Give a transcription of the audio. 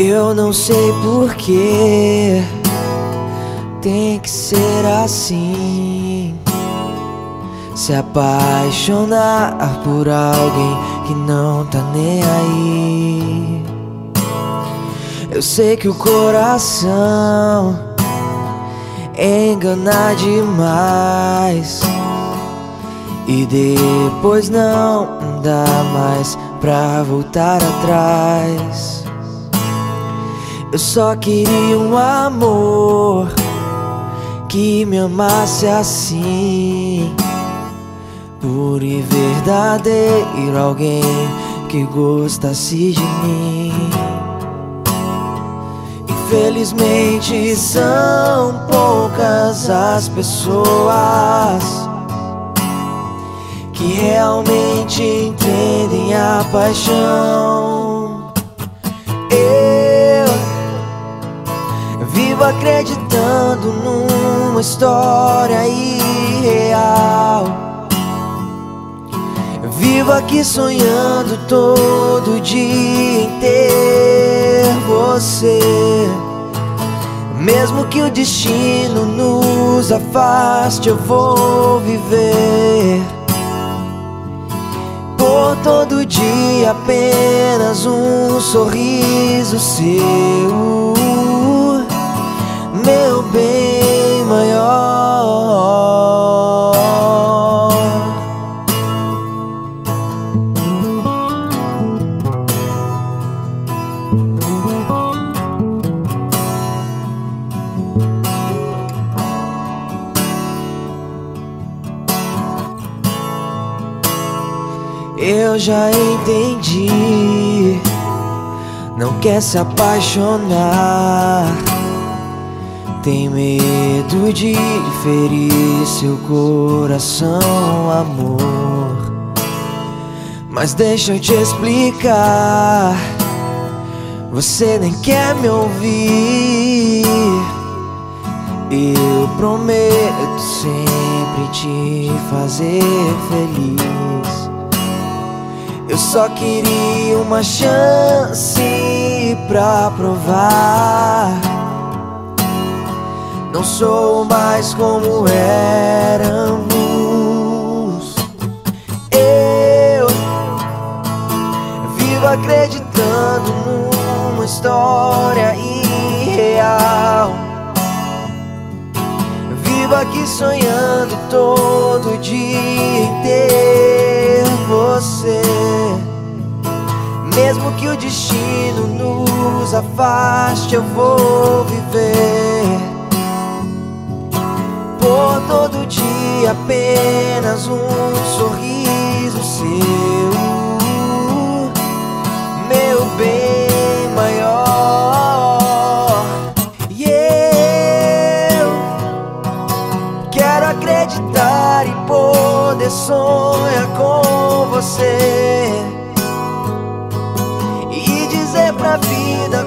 Eu não sei porquê tem que ser assim. Se apaixonar por alguém que não tá nem aí. Eu sei que o coração engana demais. E depois não dá mais pra voltar atrás. Eu só queria um amor que me amasse assim, puro e verdadeiro. Alguém que gostasse de mim. Infelizmente são poucas as pessoas que realmente entendem a paixão. Eu acreditando numa história irreal. Vivo aqui sonhando todo dia em ter você. Mesmo que o destino nos afaste, eu vou viver por todo dia apenas um sorriso seu, meu bem maior. Eu já entendi. Não quer se apaixonar. Tem medo de ferir seu coração, amor. Mas deixa eu te explicar. Você nem quer me ouvir. Eu prometo sempre te fazer feliz. Eu só queria uma chance pra provar. Não sou mais como éramos. Eu vivo acreditando numa história irreal. Vivo aqui sonhando todo dia em ter você. Mesmo que o destino nos afaste, eu vou viver. amor todo dia apenas um sorriso seu. Meu bem maior. E eu quero acreditar e poder sonhar com você. E dizer pra vida